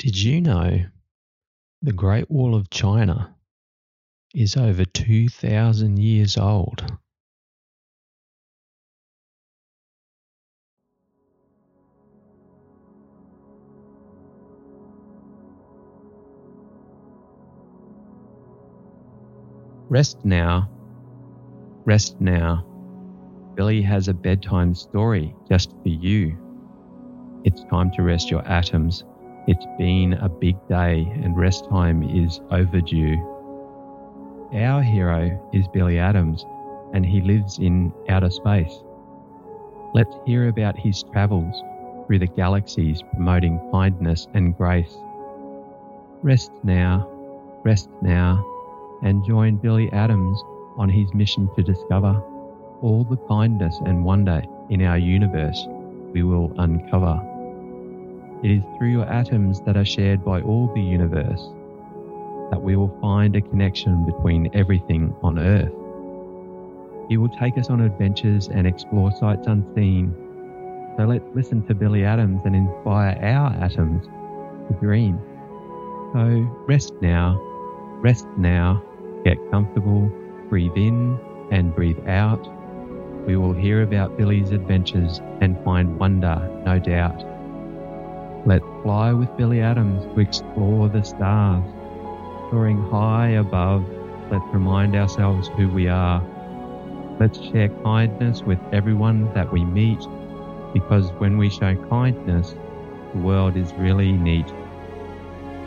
Did you know the Great Wall of China is over 2,000 years old? Rest now. Rest now. Billie has a bedtime story just for you. It's time to rest your atoms. It's been a big day and rest time is overdue. Our hero is Billie Atoms and he lives in outer space. Let's hear about his travels through the galaxies promoting kindness and grace. Rest now, rest now, and join Billie Atoms on his mission to discover all the kindness and wonder in our universe we will uncover. It is through your atoms that are shared by all the universe that we will find a connection between everything on Earth. He will take us on adventures and explore sights unseen. So let's listen to Billie Atoms and inspire our atoms to dream. So rest now, rest now, get comfortable, breathe in and breathe out. We will hear about Billie's adventures and find wonder, no doubt. Let's fly with Billie Atoms to explore the stars. Soaring high above, let's remind ourselves who we are. Let's share kindness with everyone that we meet, because when we show kindness, the world is really neat.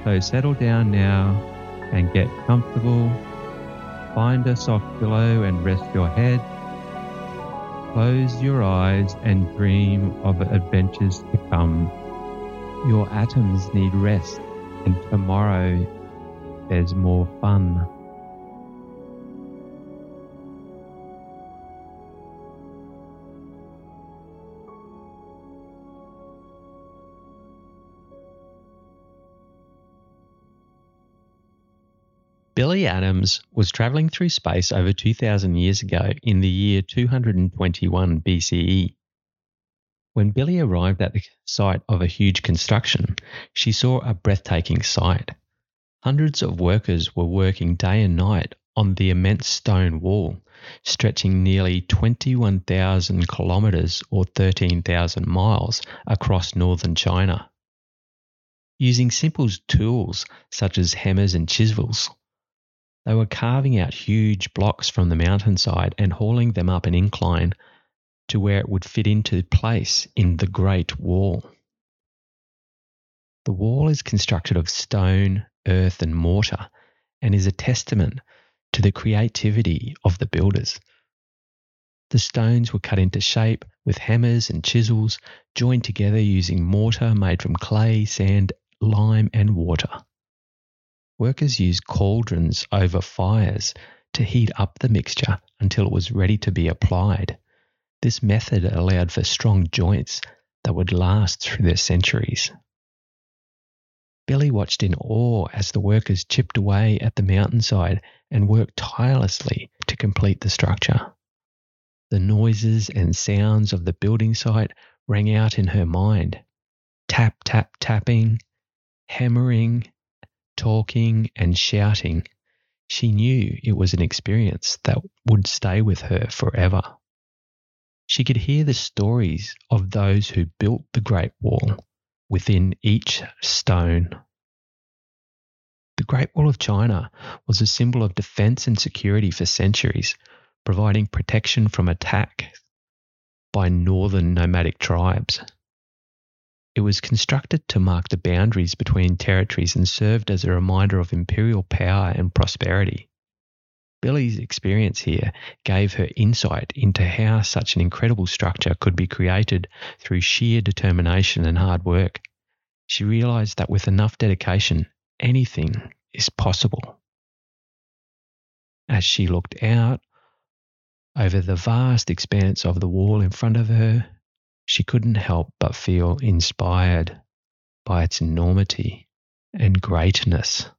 So settle down now and get comfortable. Find a soft pillow and rest your head. Close your eyes and dream of adventures to come. Your atoms need rest, and tomorrow there's more fun. Billie Atoms was traveling through space over 2,000 years ago in the year 221 BCE. When Billie arrived at the site of a huge construction, she saw a breathtaking sight. Hundreds of workers were working day and night on the immense stone wall, stretching nearly 21,000 kilometres or 13,000 miles across northern China. Using simple tools such as hammers and chisels, they were carving out huge blocks from the mountainside and hauling them up an incline to where it would fit into place in the Great Wall. The wall is constructed of stone, earth, and mortar and is a testament to the creativity of the builders. The stones were cut into shape with hammers and chisels, joined together using mortar made from clay, sand, lime, and water. Workers used cauldrons over fires to heat up the mixture until it was ready to be applied. This method allowed for strong joints that would last through the centuries. Billie watched in awe as the workers chipped away at the mountainside and worked tirelessly to complete the structure. The noises and sounds of the building site rang out in her mind tap, tap, tapping, hammering, talking, and shouting. She knew it was an experience that would stay with her forever. She could hear the stories of those who built the Great Wall within each stone. The Great Wall of China was a symbol of defense and security for centuries, providing protection from attack by northern nomadic tribes. It was constructed to mark the boundaries between territories and served as a reminder of imperial power and prosperity. Billie's experience here gave her insight into how such an incredible structure could be created through sheer determination and hard work. She realized that with enough dedication, anything is possible. As she looked out over the vast expanse of the wall in front of her, she couldn't help but feel inspired by its enormity and greatness.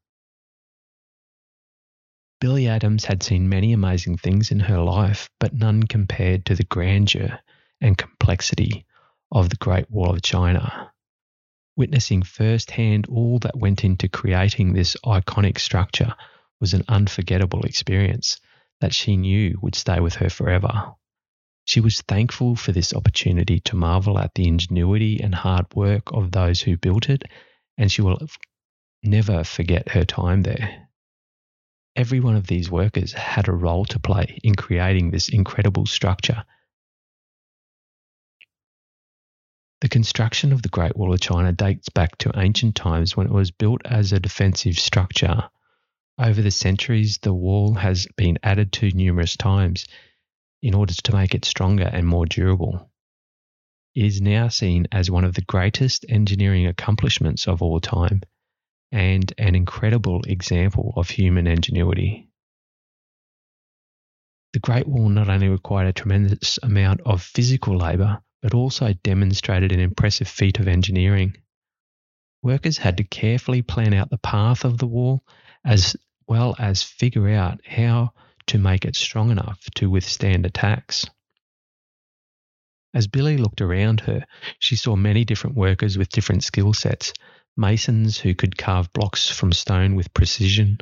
Billie Atoms had seen many amazing things in her life, but none compared to the grandeur and complexity of the Great Wall of China. Witnessing firsthand all that went into creating this iconic structure was an unforgettable experience that she knew would stay with her forever. She was thankful for this opportunity to marvel at the ingenuity and hard work of those who built it, and she will never forget her time there. Every one of these workers had a role to play in creating this incredible structure. The construction of the Great Wall of China dates back to ancient times when it was built as a defensive structure. Over the centuries, the wall has been added to numerous times in order to make it stronger and more durable. It is now seen as one of the greatest engineering accomplishments of all time and an incredible example of human ingenuity. The Great Wall not only required a tremendous amount of physical labour, but also demonstrated an impressive feat of engineering. Workers had to carefully plan out the path of the wall as well as figure out how to make it strong enough to withstand attacks. As Billie looked around her, she saw many different workers with different skill sets masons who could carve blocks from stone with precision,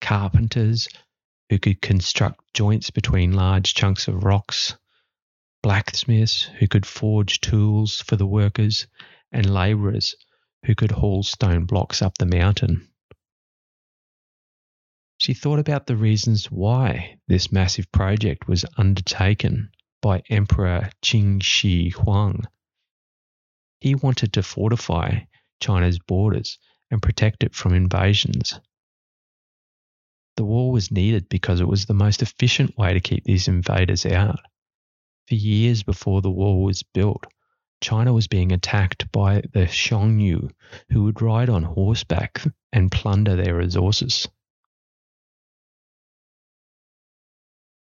carpenters who could construct joints between large chunks of rocks, blacksmiths who could forge tools for the workers, and labourers who could haul stone blocks up the mountain. She thought about the reasons why this massive project was undertaken by Emperor Qin Shi Huang. He wanted to fortify China's borders and protect it from invasions. The wall was needed because it was the most efficient way to keep these invaders out. For years before the wall was built, China was being attacked by the Xiongnu, who would ride on horseback and plunder their resources.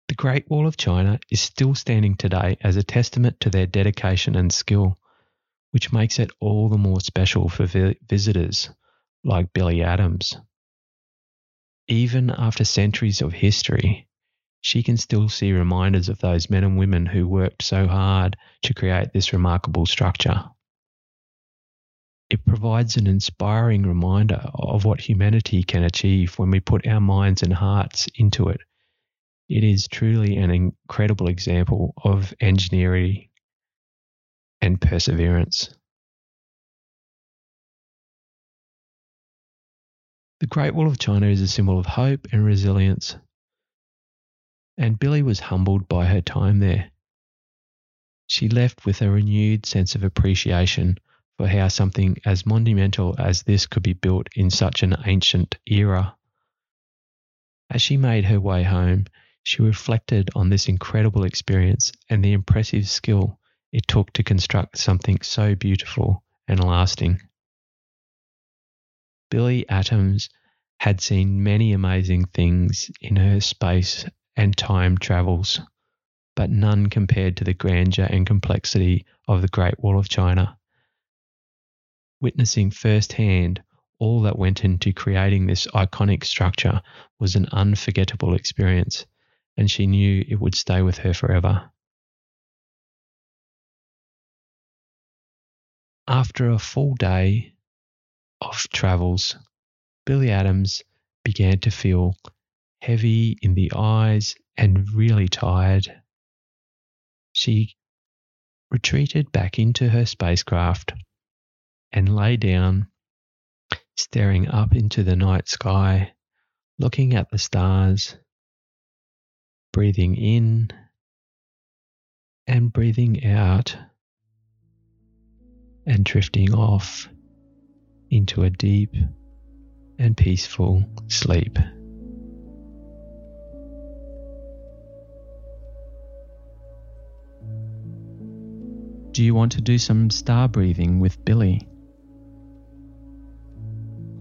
The Great Wall of China is still standing today as a testament to their dedication and skill which makes it all the more special for vi- visitors like Billie Atoms. Even after centuries of history, she can still see reminders of those men and women who worked so hard to create this remarkable structure. It provides an inspiring reminder of what humanity can achieve when we put our minds and hearts into it. It is truly an incredible example of engineering and perseverance. The Great Wall of China is a symbol of hope and resilience, and Billie was humbled by her time there. She left with a renewed sense of appreciation for how something as monumental as this could be built in such an ancient era. As she made her way home, she reflected on this incredible experience and the impressive skill it took to construct something so beautiful and lasting. Billie Atoms had seen many amazing things in her space and time travels, but none compared to the grandeur and complexity of the Great Wall of China. Witnessing firsthand all that went into creating this iconic structure was an unforgettable experience, and she knew it would stay with her forever. After a full day of travels, Billie Atoms began to feel heavy in the eyes and really tired. She retreated back into her spacecraft and lay down, staring up into the night sky, looking at the stars, breathing in and breathing out and drifting off into a deep and peaceful sleep. Do you want to do some star breathing with Billie?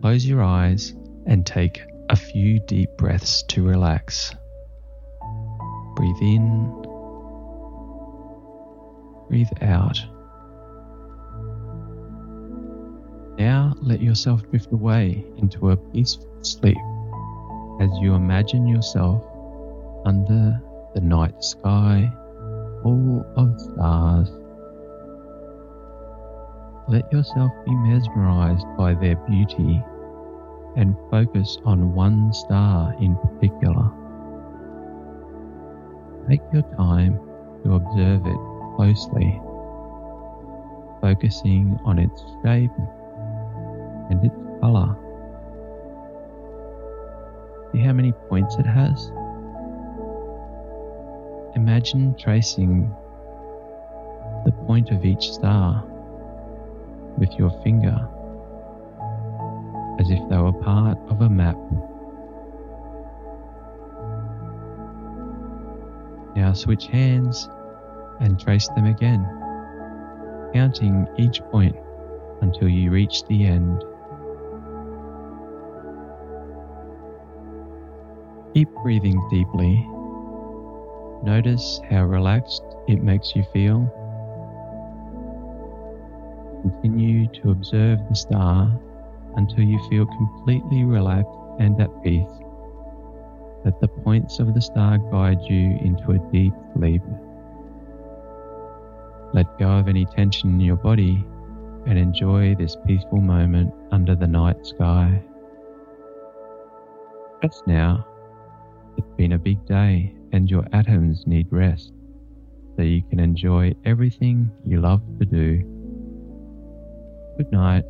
Close your eyes and take a few deep breaths to relax. Breathe in, breathe out. Let yourself drift away into a peaceful sleep as you imagine yourself under the night sky full of stars. Let yourself be mesmerized by their beauty and focus on one star in particular. Take your time to observe it closely, focusing on its shape and its color. See how many points it has? Imagine tracing the point of each star with your finger as if they were part of a map. Now switch hands and trace them again, counting each point until you reach the end. Keep breathing deeply. Notice how relaxed it makes you feel. Continue to observe the star until you feel completely relaxed and at peace. Let the points of the star guide you into a deep sleep. Let go of any tension in your body and enjoy this peaceful moment under the night sky. Just now, it's been a big day and your atoms need rest so you can enjoy everything you love to do. Good night.